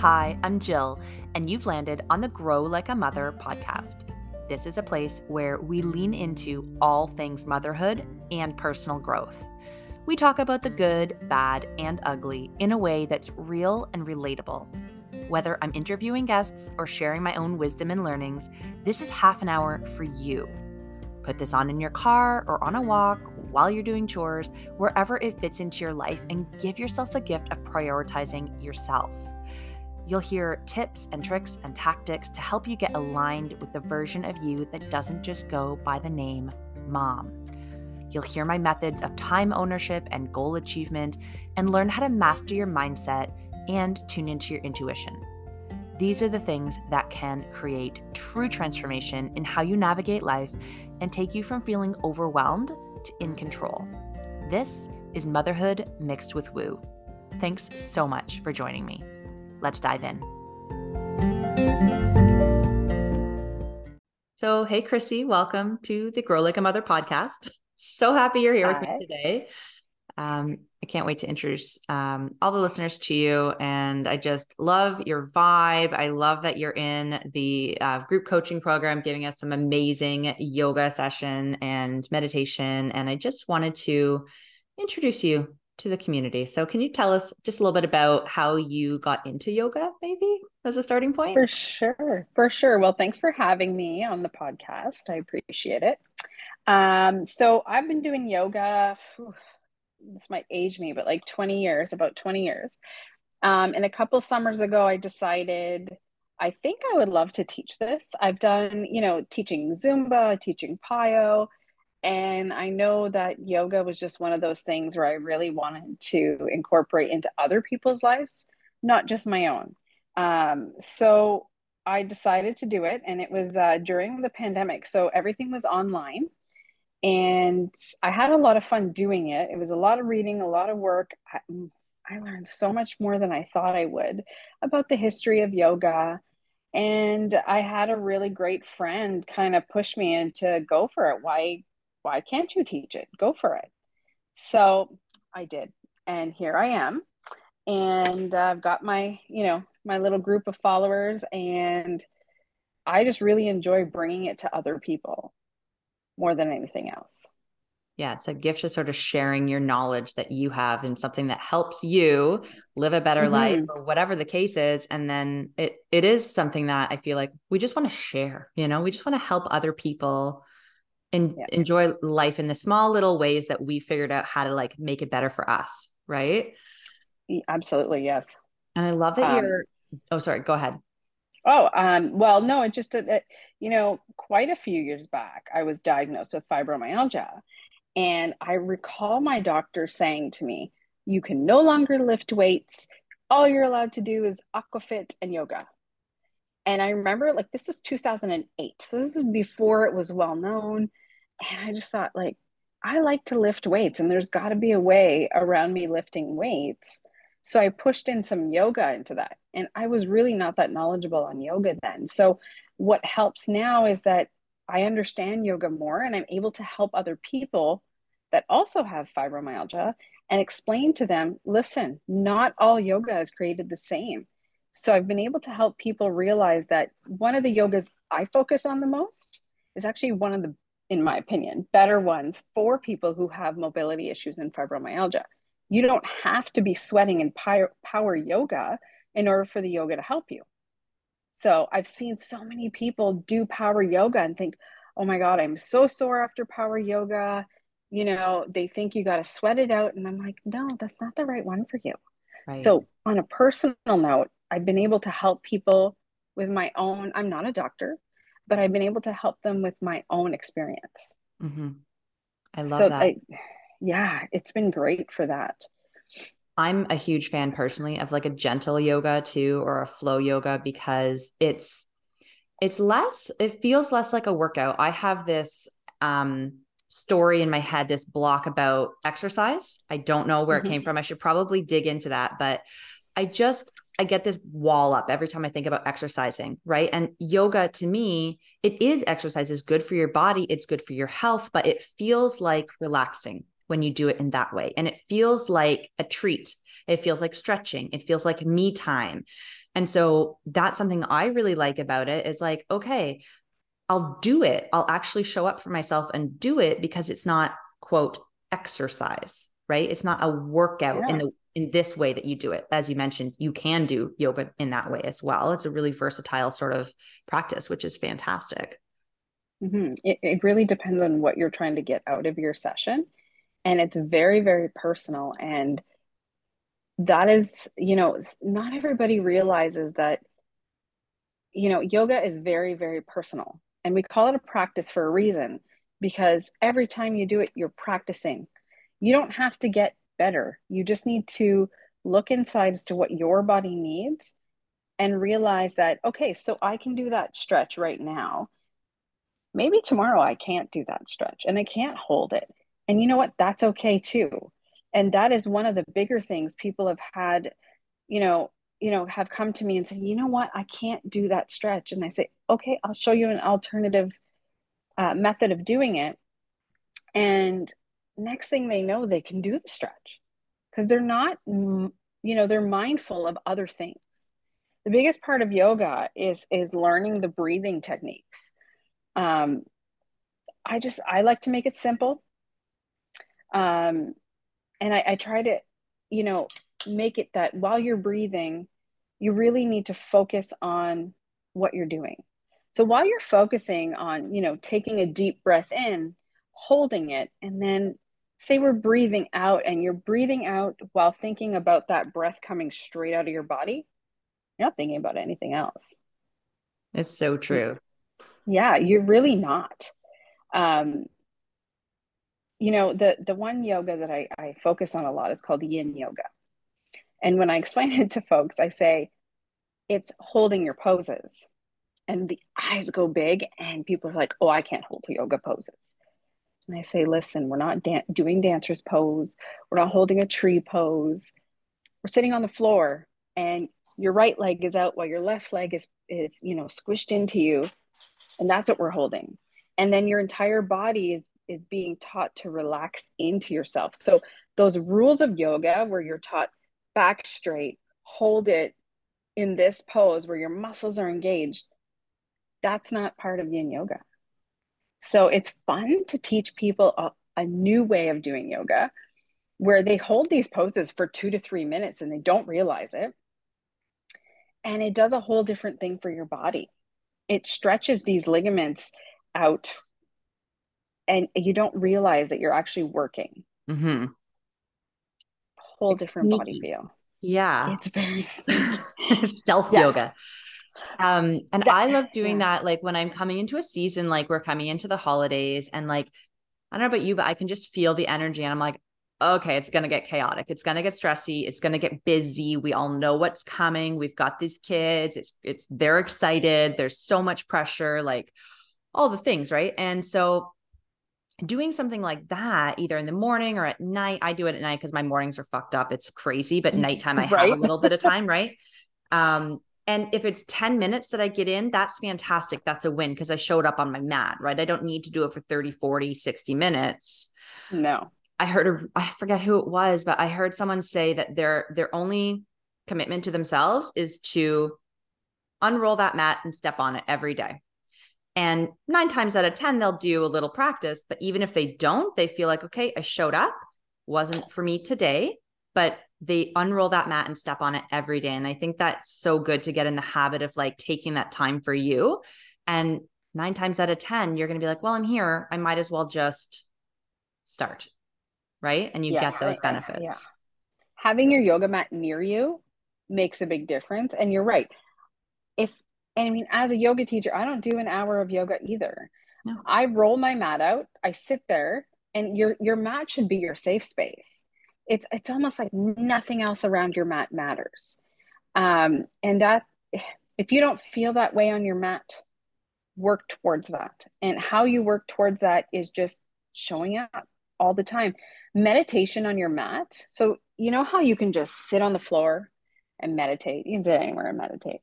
Hi, I'm Jill, and you've landed on the Grow Like a Mother podcast. This is a place where we lean into all things motherhood and personal growth. We talk about the good, bad, and ugly in a way that's real and relatable. Whether I'm interviewing guests or sharing my own wisdom and learnings, this is half an hour for you. Put this on in your car or on a walk while you're doing chores, wherever it fits into your life, and give yourself the gift of prioritizing yourself. You'll hear tips and tricks and tactics to help you get aligned with the version of you that doesn't just go by the name mom. You'll hear my methods of time ownership and goal achievement and learn how to master your mindset and tune into your intuition. These are the things that can create true transformation in how you navigate life and take you from feeling overwhelmed to in control. This is motherhood mixed with woo. Thanks so much for joining me. Let's dive in. So, hey, Crissy, welcome to the Grow Like a Mother podcast. So happy you're here Hi. with me today. Um, I can't wait to introduce um, all the listeners to you. And I just love your vibe. I love that you're in the uh, group coaching program, giving us some amazing yoga session and meditation. And I just wanted to introduce you to the community. So, can you tell us just a little bit about how you got into yoga, maybe as a starting point? For sure. For sure. Well, thanks for having me on the podcast. I appreciate it. Um, so, I've been doing yoga, whew, this might age me, but like 20 years, about 20 years. Um, and a couple summers ago, I decided I think I would love to teach this. I've done, you know, teaching Zumba, teaching PiYo and I know that yoga was just one of those things where I really wanted to incorporate into other people's lives, not just my own. Um, so I decided to do it, and it was uh, during the pandemic. So everything was online, and I had a lot of fun doing it. It was a lot of reading, a lot of work. I, I learned so much more than I thought I would about the history of yoga. And I had a really great friend kind of push me into go for it. Why why can't you teach it? Go for it. So I did. And here I am. And I've got my, you know, my little group of followers. And I just really enjoy bringing it to other people more than anything else. Yeah, it's a gift of sort of sharing your knowledge that you have and something that helps you live a better mm-hmm. life or whatever the case is. And then it it is something that I feel like we just want to share, you know, we just want to help other people and yeah. enjoy life in the small little ways that we figured out how to like make it better for us right absolutely yes and i love that um, you're oh sorry go ahead oh um well no it just uh, you know quite a few years back i was diagnosed with fibromyalgia and i recall my doctor saying to me you can no longer lift weights all you're allowed to do is aquafit and yoga and I remember like this was 2008. So this is before it was well known. And I just thought, like, I like to lift weights, and there's got to be a way around me lifting weights. So I pushed in some yoga into that. And I was really not that knowledgeable on yoga then. So what helps now is that I understand yoga more and I'm able to help other people that also have fibromyalgia and explain to them listen, not all yoga is created the same. So I've been able to help people realize that one of the yogas I focus on the most is actually one of the in my opinion, better ones for people who have mobility issues and fibromyalgia. You don't have to be sweating in power yoga in order for the yoga to help you. So I've seen so many people do power yoga and think, oh my God, I'm so sore after power yoga. You know, they think you got to sweat it out. And I'm like, no, that's not the right one for you. Right. So, on a personal note, I've been able to help people with my own, I'm not a doctor, but I've been able to help them with my own experience. Mm-hmm. I love so that. I, yeah, it's been great for that. I'm a huge fan personally of like a gentle yoga too, or a flow yoga because it's it's less it feels less like a workout. I have this um story in my head, this block about exercise. I don't know where mm-hmm. it came from. I should probably dig into that, but I just I get this wall up every time I think about exercising, right? And yoga to me, it is exercise is good for your body, it's good for your health, but it feels like relaxing. when you do it in that way. And it feels like a treat. It feels like stretching. It feels like me time. And so that's something I really like about it is like, okay, I'll do it. I'll actually show up for myself and do it because it's not, quote, exercise, right? It's not a workout yeah. in the in this way that you do it. As you mentioned, you can do yoga in that way as well. It's a really versatile sort of practice, which is fantastic. Mm-hmm. It, it really depends on what you're trying to get out of your session. And it's very, very personal. And that is, you know, not everybody realizes that, you know, yoga is very, very personal. And we call it a practice for a reason because every time you do it, you're practicing. You don't have to get better. You just need to look inside as to what your body needs and realize that, okay, so I can do that stretch right now maybe tomorrow I can't do that stretch and I can't hold it. And you know what? That's okay too. And that is one of the bigger things people have had, you know, you know, have come to me and said, you know what? I can't do that stretch. And I say, okay, I'll show you an alternative uh, method of doing it. And next thing they know, they can do the stretch because they're not, you know, they're mindful of other things. The biggest part of yoga is is learning the breathing techniques um, I just I like to make it simple. Um, and I, I try to, you know, make it that while you're breathing, you really need to focus on what you're doing. So while you're focusing on, you know, taking a deep breath in, holding it, and then say we're breathing out and you're breathing out while thinking about that breath coming straight out of your body, you're not thinking about anything else. It's so true. Yeah, you're really not. Um, you know, the the one yoga that I, I focus on a lot is called yin yoga. And when I explain it to folks, I say it's holding your poses. And the eyes go big, and people are like, oh, I can't hold yoga poses. And I say, listen, we're not dan- doing dancer's pose. We're not holding a tree pose. We're sitting on the floor, and your right leg is out while your left leg is, is you know, squished into you and that's what we're holding and then your entire body is is being taught to relax into yourself so those rules of yoga where you're taught back straight hold it in this pose where your muscles are engaged that's not part of yin yoga so it's fun to teach people a, a new way of doing yoga where they hold these poses for two to three minutes and they don't realize it. And it does a whole different thing for your body. It stretches these ligaments out and you don't realize that you're actually working. Mm-hmm. whole it's different sneaky. body feel. Yeah. It's very stealth yes. yoga um and that, i love doing yeah. that like when i'm coming into a season like we're coming into the holidays and like i don't know about you but i can just feel the energy and i'm like okay, it's going to get chaotic. It's going to get stressy. It's going to get busy. We all know what's coming. We've got these kids. It's it's they're excited. There's so much pressure, like all the things, right? And so doing something like that either in the morning or at night. I do it at night because my mornings are fucked up. It's crazy, but nighttime I right? have a little bit of time, right? Um and if it's 10 minutes that I get in, that's fantastic. That's a win because I showed up on my mat, right? I don't need to do it for 30, 40, 60 minutes. No. I heard a, I forget who it was, but I heard someone say that their their only commitment to themselves is to unroll that mat and step on it every day. And nine times out of 10, they'll do a little practice. But even if they don't, they feel like, okay, I showed up, wasn't for me today, but they unroll that mat and step on it every day. And I think that's so good to get in the habit of like taking that time for you. And nine times out of 10, you're going to be like, well, I'm here. I might as well just start right? And you yes, get those benefits. Yeah. Having your yoga mat near you makes a big difference. And you're right. If, and I mean, as a yoga teacher, I don't do an hour of yoga either. No. I roll my mat out, I sit there, and your your mat should be your safe space. It's it's almost like nothing else around your mat matters. Um, and that if you don't feel that way on your mat, work towards that. And how you work towards that is just showing up all the time meditation on your mat. So, you know how you can just sit on the floor and meditate? You can sit anywhere and meditate.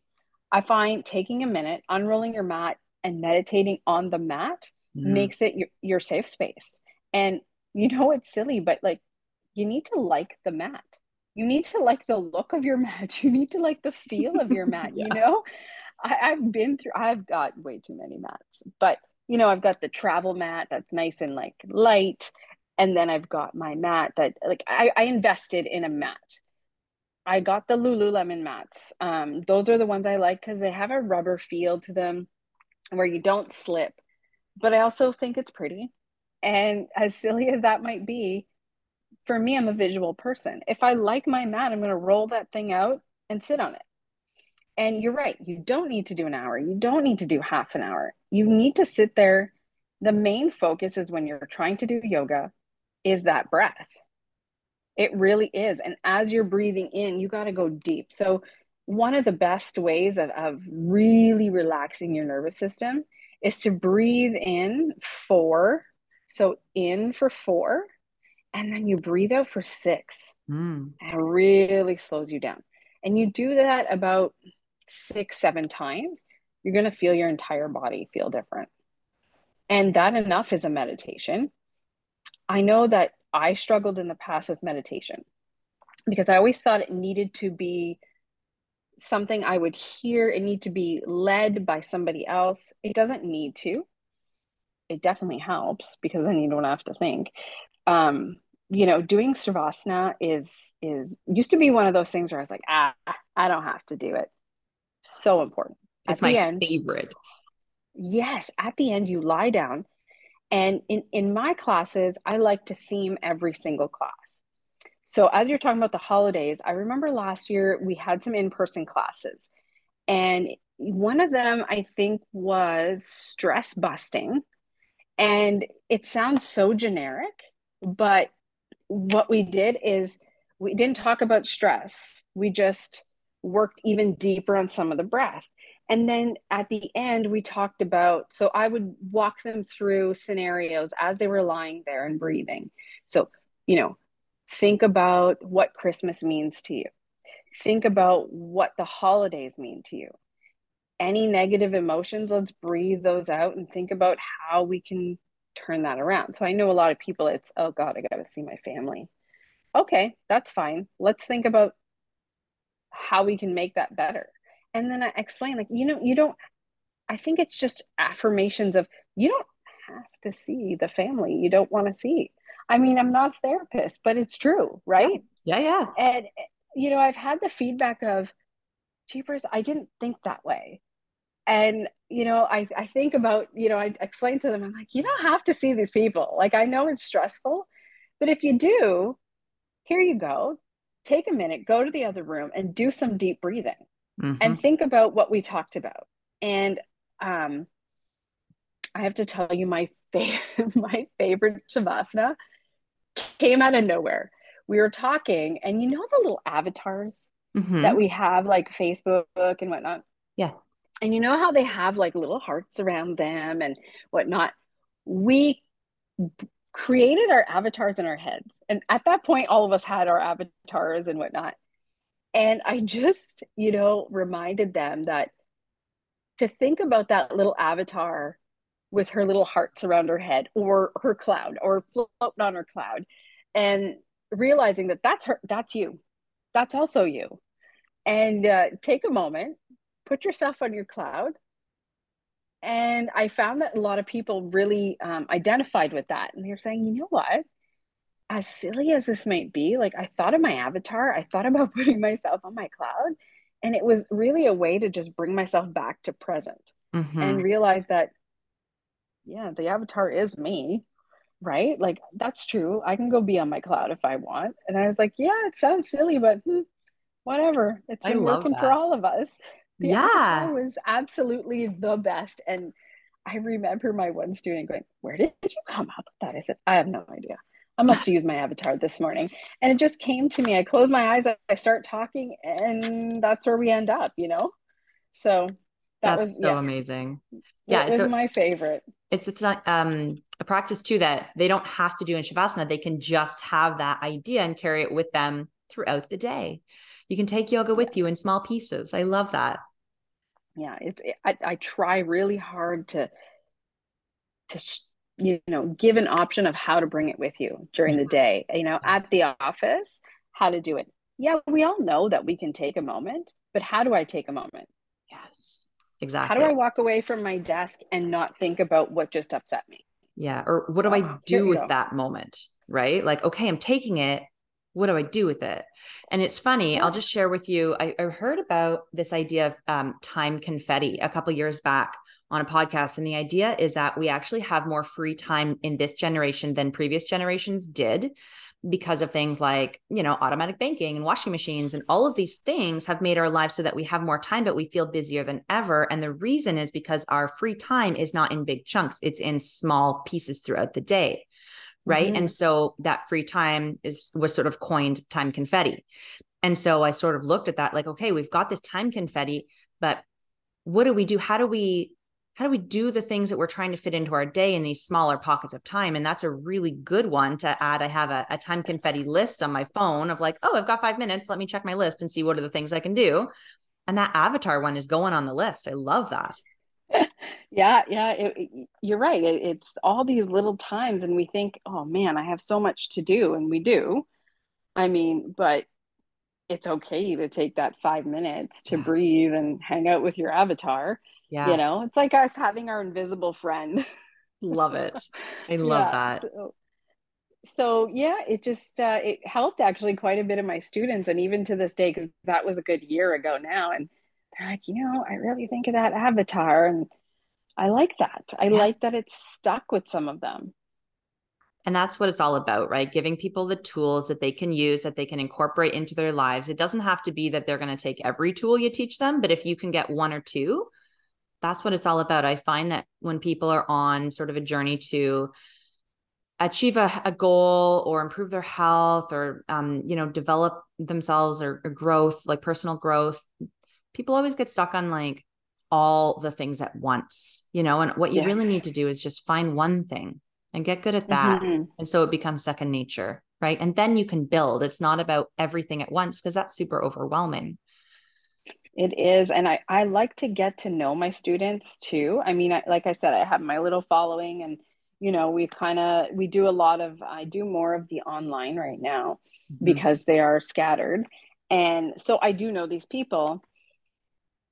I find taking a minute, unrolling your mat, and meditating on the mat mm. makes it your, your safe space. And you know it's silly but like you need to like the mat you need to like the look of your mat you need to like the feel of your mat yeah. you know I, i've been through i've got way too many mats but you know i've got the travel mat that's nice and like light and then i've got my mat that like i, I invested in a mat I got the Lululemon mats. Um, those are the ones I like because they have a rubber feel to them where you don't slip. But I also think it's pretty. And as silly as that might be, for me, I'm a visual person. If I like my mat, I'm going to roll that thing out and sit on it. And you're right, you don't need to do an hour. You don't need to do half an hour. You need to sit there. The main focus is when you're trying to do yoga is that breath it really is. And as you're breathing in, you got to go deep. So, one of the best ways of, of really relaxing your nervous system is to breathe in four. So, in for four, and then you breathe out for six. Mm. And it really slows you down. And you do that about six, seven times, you're going to feel your entire body feel different. And that enough is a meditation. I know that I struggled in the past with meditation because I always thought it needed to be something I would hear. It need to be led by somebody else. It doesn't need to. It definitely helps because then you don't have to think. Um, you know, doing Shavasana is is used to be one of those things where I was like, ah, I don't have to do it. So important. It's at my end, favorite. Yes, at the end you lie down and in, in my classes, I like to theme every single class. So, as you're talking about the holidays, I remember last year we had some in person classes. And one of them, I think, was stress busting. And it sounds so generic, but what we did is we didn't talk about stress. We just worked even deeper on some of the breath. And then at the end, we talked about so I would walk them through scenarios as they were lying there and breathing. So, you know, think about what Christmas means to you, think about what the holidays mean to you. Any negative emotions, let's breathe those out and think about how we can turn that around. So I know a lot of people, it's, oh God, I got to see my family. Okay, that's fine. Let's think about how we can make that better and then I explain, like, you know, you don't, I think it's just affirmations of you don't have to see the family you don't want to see. I mean, I'm not a therapist, but it's true, right? Yeah, yeah. And, you know, I've had the feedback of, Jeepers, I didn't think that way. And, you know, I, I think about, you know, I explain to them, I'm like, you don't have to see these people. Like, I know it's stressful, but if you do, here you go. Take a minute, go to the other room and do some deep breathing mm-hmm. and think about what we talked about. And um, I have to tell you, my fa- my favorite shavasana came out of nowhere. We were talking, and you know the little avatars mm-hmm. that we have, like Facebook and whatnot. Yeah. And you know how they have like little hearts around them and whatnot. We created our avatars in our heads, and at that point, all of us had our avatars and whatnot. And I just, you know, reminded them that to think about that little avatar with her little hearts around her head or her cloud or floating on her cloud and realizing that that's her, that's you. That's also you. And uh, take a moment, put yourself on your cloud. And I found that a lot of people really um, identified with that. And they're saying, you know what? as silly as this might be, like I thought of my avatar, I thought about putting myself on my cloud, and it was really a way to just bring myself back to present mm-hmm. and realize that, yeah, the avatar is me, right? Like that's true. I can go be on my cloud if I want. And I was like, yeah, it sounds silly, but hmm, whatever. It's been working that. for all of us. The yeah, was absolutely the best, and I remember my one student going, "Where did you come up with that?" I said, "I have no idea." I must use my avatar this morning. And it just came to me. I close my eyes, I start talking, and that's where we end up, you know? So that that's was so yeah. amazing. Yeah, it was a, my favorite. It's it's not um a practice too that they don't have to do in Shavasana. They can just have that idea and carry it with them throughout the day. You can take yoga with you in small pieces. I love that. Yeah, it's I, I try really hard to to you know give an option of how to bring it with you during the mm-hmm. day. You know at the office how to do it. Yeah we all know that we can take a moment but how do i take a moment? Yes exactly how do i walk away from my desk and not think about what just upset me? Yeah or what do i do with go. that moment right? Like okay i'm taking it what do I do with it? And it's funny. I'll just share with you. I, I heard about this idea of um, time confetti a couple years back on a podcast. And the idea is that we actually have more free time in this generation than previous generations did because of things like, you know, automatic banking and washing machines and all of these things have made our lives so that we have more time, but we feel busier than ever. And the reason is because our free time is not in big chunks, it's in small pieces throughout the day right? Mm-hmm. and so that free time is, was sort of coined time confetti. And so i sort of looked at that like okay we've got this time confetti but what do we do? How do we how do we do the things that we're trying to fit into our day in these smaller pockets of time? And that's a really good one to add. I have a, a time confetti list on my phone of like oh i've got five minutes. Let me check my list and see what are the things i can do. And that avatar one is going on the list. I love that yeah yeah it, you're right it, it's all these little times and we think oh man i have so much to do and we do. I mean but it's okay to take that five minutes to yeah. breathe and hang out with your avatar yeah. you know? It's like us having our invisible friend. Love it. I love yeah, that. so, so yeah it just uh, it helped actually quite a bit of my students and even to this day because that was a good year ago now and they're like, you know, I really think of that avatar. And I like that. I yeah. like that it's stuck with some of them. And that's what it's all about, right? Giving people the tools that they can use, that they can incorporate into their lives. It doesn't have to be that they're going to take every tool you teach them, but if you can get one or two, that's what it's all about. I find that when people are on sort of a journey to achieve a, a goal or improve their health or um, you know develop themselves or, or growth like personal growth people always get stuck on like all the things at once, you know, and what you yes. really need to do is just find one thing and get good at that. Mm-hmm. And so it becomes second nature, right? And then you can build. It's not about everything at once because that's super overwhelming. It is. And I, I like to get to know my students too. I mean, I, like I said, I have my little following and, you know, we've kind of, we do a lot of, I do more of the online right now mm-hmm. because they are scattered. And so I do know these people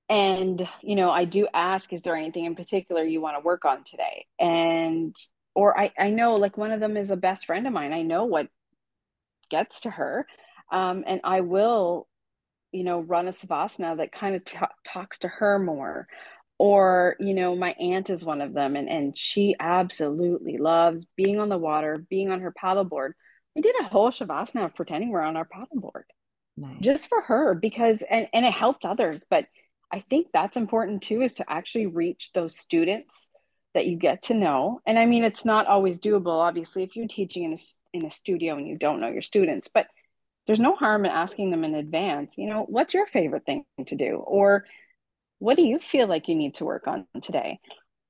and you know i do ask is there anything in particular you want to work on today? And or i i know like one of them is a best friend of mine. I know what gets to her. Um, and i will you know run a savasana that kind of t- talks to her more. Or you know my aunt is one of them and and she absolutely loves being on the water being on her paddleboard. We did a whole shavasana of pretending we're on our paddleboard. Nice. just for her because and, and it helped others but I think that's important too, is to actually reach those students that you get to know. And I mean, it's not always doable, obviously, if you're teaching in a, in a studio and you don't know your students, but there's no harm in asking them in advance, you know, what's your favorite thing to do? Or what do you feel like you need to work on today?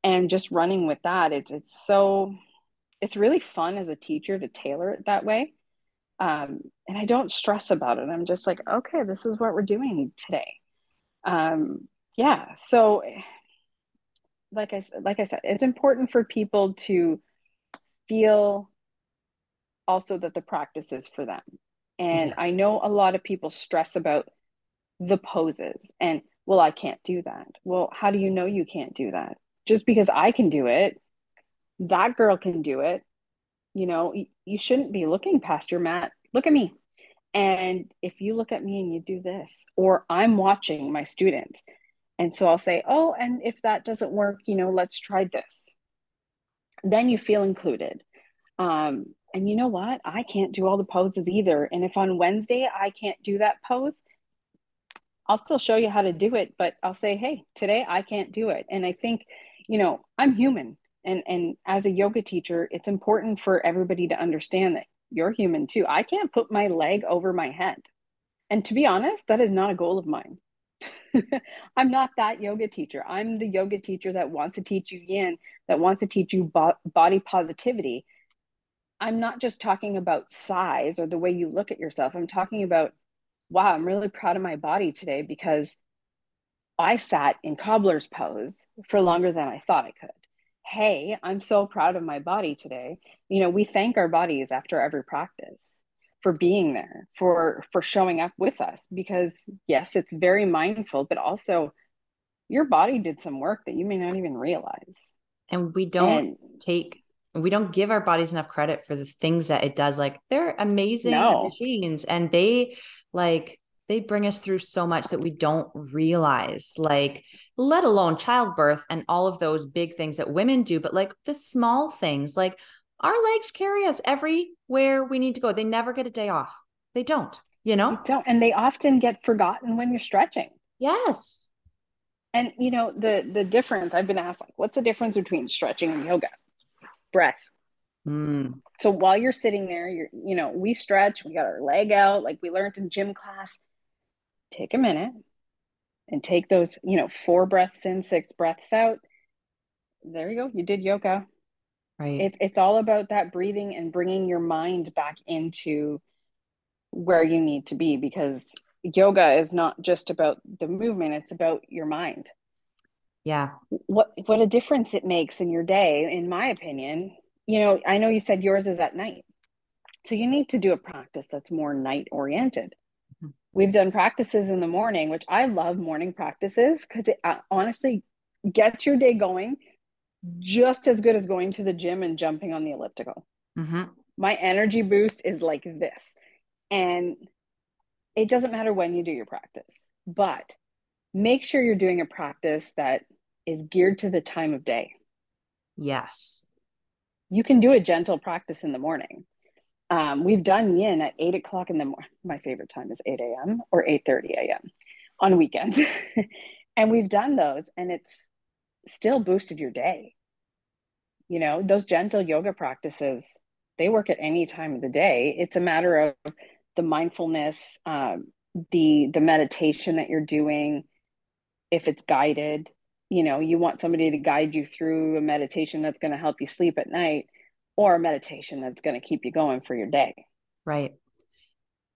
And just running with that, it's, it's so, it's really fun as a teacher to tailor it that way. Um, and I don't stress about it. I'm just like, okay, this is what we're doing today um, yeah so like i like i said it's important for people to feel also that the practice is for them. And yes. i know a lot of people stress about the poses and well i can't do that. Well how do you know you can't do that? Just because i can do it that girl can do it. You know you shouldn't be looking past your mat. Look at me and if you look at me and you do this, or I'm watching my students, and so I'll say, oh, and if that doesn't work, you know, let's try this. Then you feel included. Um, and you know what? I can't do all the poses either. And if on Wednesday I can't do that pose, I'll still show you how to do it, but I'll say, hey, today I can't do it. And I think, you know, I'm human. And, and as a yoga teacher, it's important for everybody to understand that you're human too. I can't put my leg over my head. And to be honest, that is not a goal of mine. I'm not that yoga teacher. I'm the yoga teacher that wants to teach you yin, that wants to teach you bo- body positivity. I'm not just talking about size or the way you look at yourself. I'm talking about, wow, I'm really proud of my body today because I sat in cobbler's pose for longer than I thought I could. Hey, I'm so proud of my body today. You know, we thank our bodies after every practice for being there, for for showing up with us because yes, it's very mindful, but also your body did some work that you may not even realize. And we don't and, take we don't give our bodies enough credit for the things that it does like they're amazing no. machines and they like they bring us through so much that we don't realize like let alone childbirth and all of those big things that women do but like the small things like our legs carry us everywhere we need to go. They never get a day off. They don't you know? They don't and they often get forgotten when you're stretching. Yes. And you know the the difference i've been asked like what's the difference between stretching and yoga? Breath. Mm. so while you're sitting there you're you know we stretch we got our leg out like we learned in gym class take a minute and take those, you know, four breaths in, six breaths out. There you go. You did yoga. Right. It's it's all about that breathing and bringing your mind back into where you need to be because yoga is not just about the movement, it's about your mind. Yeah. What what a difference it makes in your day in my opinion. You know, I know you said yours is at night. So you need to do a practice that's more night oriented we've done practices in the morning, which I love morning practices because it uh, honestly gets your day going just as good as going to the gym and jumping on the elliptical. Mm-hmm. My energy boost is like this. And it doesn't matter when you do your practice, but make sure you're doing a practice that is geared to the time of day. Yes. You can do a gentle practice in the morning um, we've done yin at eight o'clock in the morning. My favorite time is 8 a.m. or 8:30 a.m. on weekends. and we've done those and it's still boosted your day. You know, those gentle yoga practices, they work at any time of the day. It's a matter of the mindfulness, um, the the meditation that you're doing, if it's guided. You know, you want somebody to guide you through a meditation that's going to help you sleep at night or a meditation that's going to keep you going for your day. Right.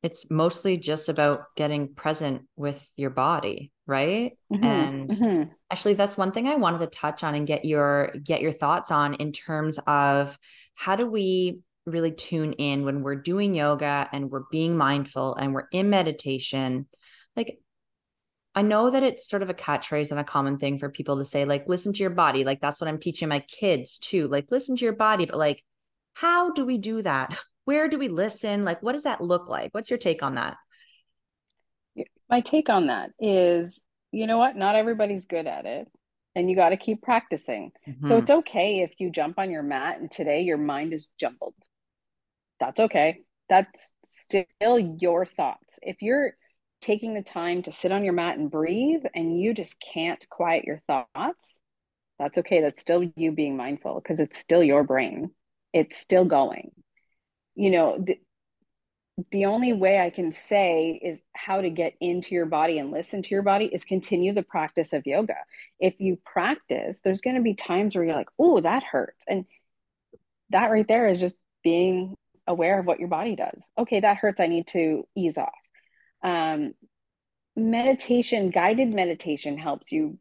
It's mostly just about getting present with your body, right? Mm-hmm. And mm-hmm. actually that's one thing I wanted to touch on and get your get your thoughts on in terms of how do we really tune in when we're doing yoga and we're being mindful and we're in meditation. Like I know that it's sort of a catchphrase and a common thing for people to say, like, listen to your body. Like, that's what I'm teaching my kids too. Like, listen to your body. But, like, how do we do that? Where do we listen? Like, what does that look like? What's your take on that? My take on that is, you know what? Not everybody's good at it. And you got to keep practicing. Mm-hmm. So it's okay if you jump on your mat and today your mind is jumbled. That's okay. That's still your thoughts. If you're taking the time to sit on your mat and breathe and you just can't quiet your thoughts, that's okay. That's still you being mindful because it's still your brain it's still going. You know the, the only way i can say is how to get into your body and listen to your body is continue the practice of yoga. If you practice there's going to be times where you're like oh that hurts. And that right there is just being aware of what your body does. Okay that hurts i need to ease off. Um, meditation guided meditation helps you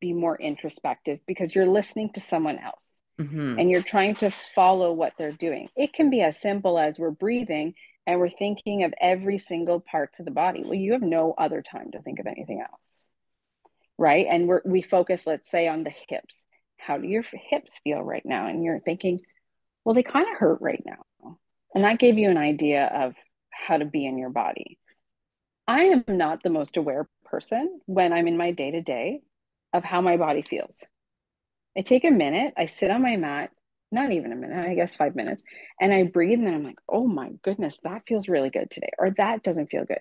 be more introspective because you're listening to someone else mm-hmm. and you're trying to follow what they're doing. It can be as simple as we're breathing and we're thinking of every single part of the body. Well, you have no other time to think of anything else. Right? And we're we focus let's say on the hips. How do your hips feel right now? And you're thinking, well, they kind of hurt right now. And that gave you an idea of how to be in your body. I am not the most aware person when I'm in my day to day of how my body feels. I take a minute, I sit on my mat, not even a minute, I guess five minutes, and I breathe. And then I'm like, oh my goodness, that feels really good today, or that doesn't feel good.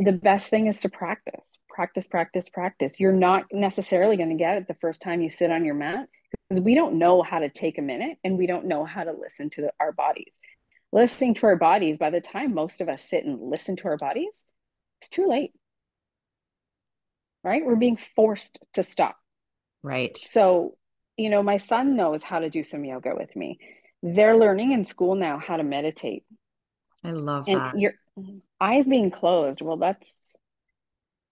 The best thing is to practice, practice, practice, practice. You're not necessarily going to get it the first time you sit on your mat because we don't know how to take a minute and we don't know how to listen to the, our bodies. Listening to our bodies, by the time most of us sit and listen to our bodies, it's too late. Right? We're being forced to stop Right. So, you know, my son knows how to do some yoga with me. They're learning in school now how to meditate. I love and that. Your eyes being closed. Well, that's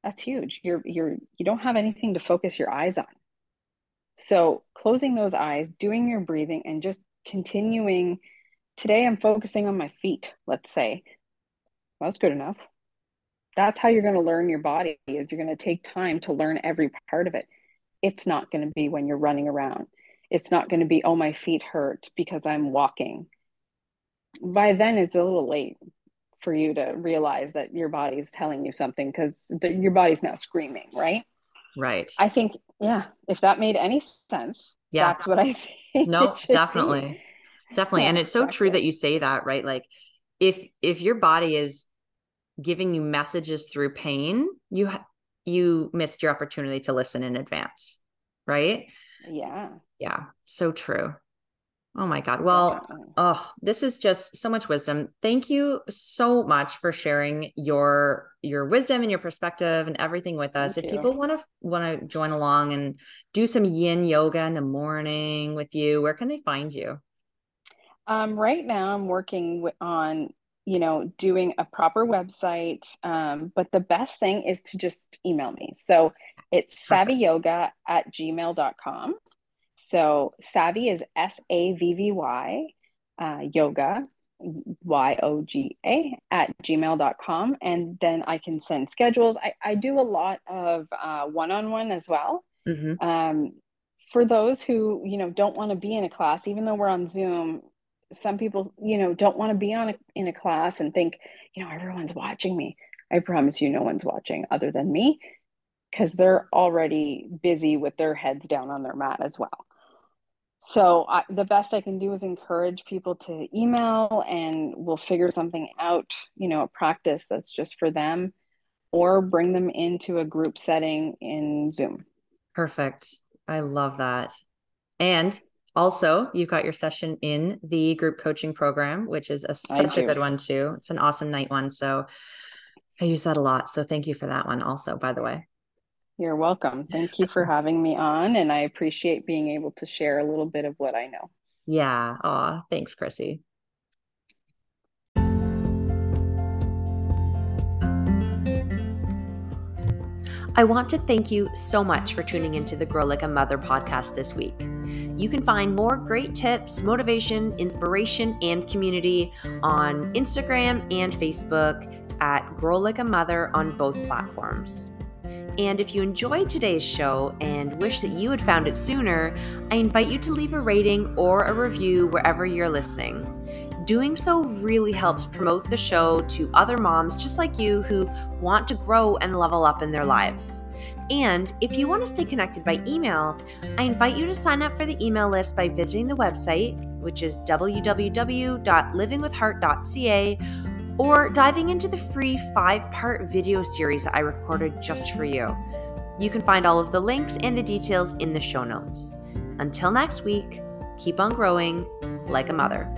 that's huge. You're you're you don't have anything to focus your eyes on. So, closing those eyes, doing your breathing, and just continuing. Today, I'm focusing on my feet, let's say. That's good enough. That's how you're going to learn your body is you're going to take time to learn every part of it. It's not going to be when you're running around. It's not going to be, oh, my feet hurt because I'm walking. By then, it's a little late for you to realize that your body is telling you something because your body's now screaming, right? Right. I think, yeah, if that made any sense, yeah. that's what I think. No, definitely. Be. Definitely. Yeah, and it's so practice. true that you say that, right? Like if if your body is giving you messages through pain, you you missed your opportunity to listen in advance, right? Yeah. Yeah. So true. Oh my God. Well, oh, this is just so much wisdom. Thank you so much for sharing your your wisdom and your perspective and everything with us. Thank if you. people want to want to join along and do some yin yoga in the morning with you, where can they find you? Um, right now, I'm working on you know doing a proper website, um, but the best thing is to just email me. So it's savvyyoga at gmail.com. So savvy is S A V V Y, uh, yoga, Y O G A, at gmail.com. And then I can send schedules. I, I do a lot of one on one as well. Mm-hmm. Um, for those who, you know, don't want to be in a class, even though we're on Zoom, some people, you know, don't want to be on a, in a class and think, you know, everyone's watching me. I promise you, no one's watching other than me because they're already busy with their heads down on their mat as well. So I, the best I can do is encourage people to email and we'll figure something out, you know, a practice that's just for them or bring them into a group setting in Zoom. Perfect. I love that. And also, you've got your session in the group coaching program, which is a, such a good one too. It's an awesome night one. So I use that a lot. So thank you for that one also, by the way. You're welcome. Thank you for having me on. And I appreciate being able to share a little bit of what I know. Yeah. Aw, thanks, Crissy. I want to thank you so much for tuning into the Grow Like a Mother podcast this week. You can find more great tips, motivation, inspiration, and community on Instagram and Facebook at Grow Like a Mother on both platforms. And if you enjoyed today's show and wish that you had found it sooner, I invite you to leave a rating or a review wherever you're listening. Doing so really helps promote the show to other moms just like you who want to grow and level up in their lives. And if you want to stay connected by email, I invite you to sign up for the email list by visiting the website, which is www.livingwithheart.ca or diving into the free five part video series that I recorded just for you. You can find all of the links and the details in the show notes. Until next week, keep on growing like a mother.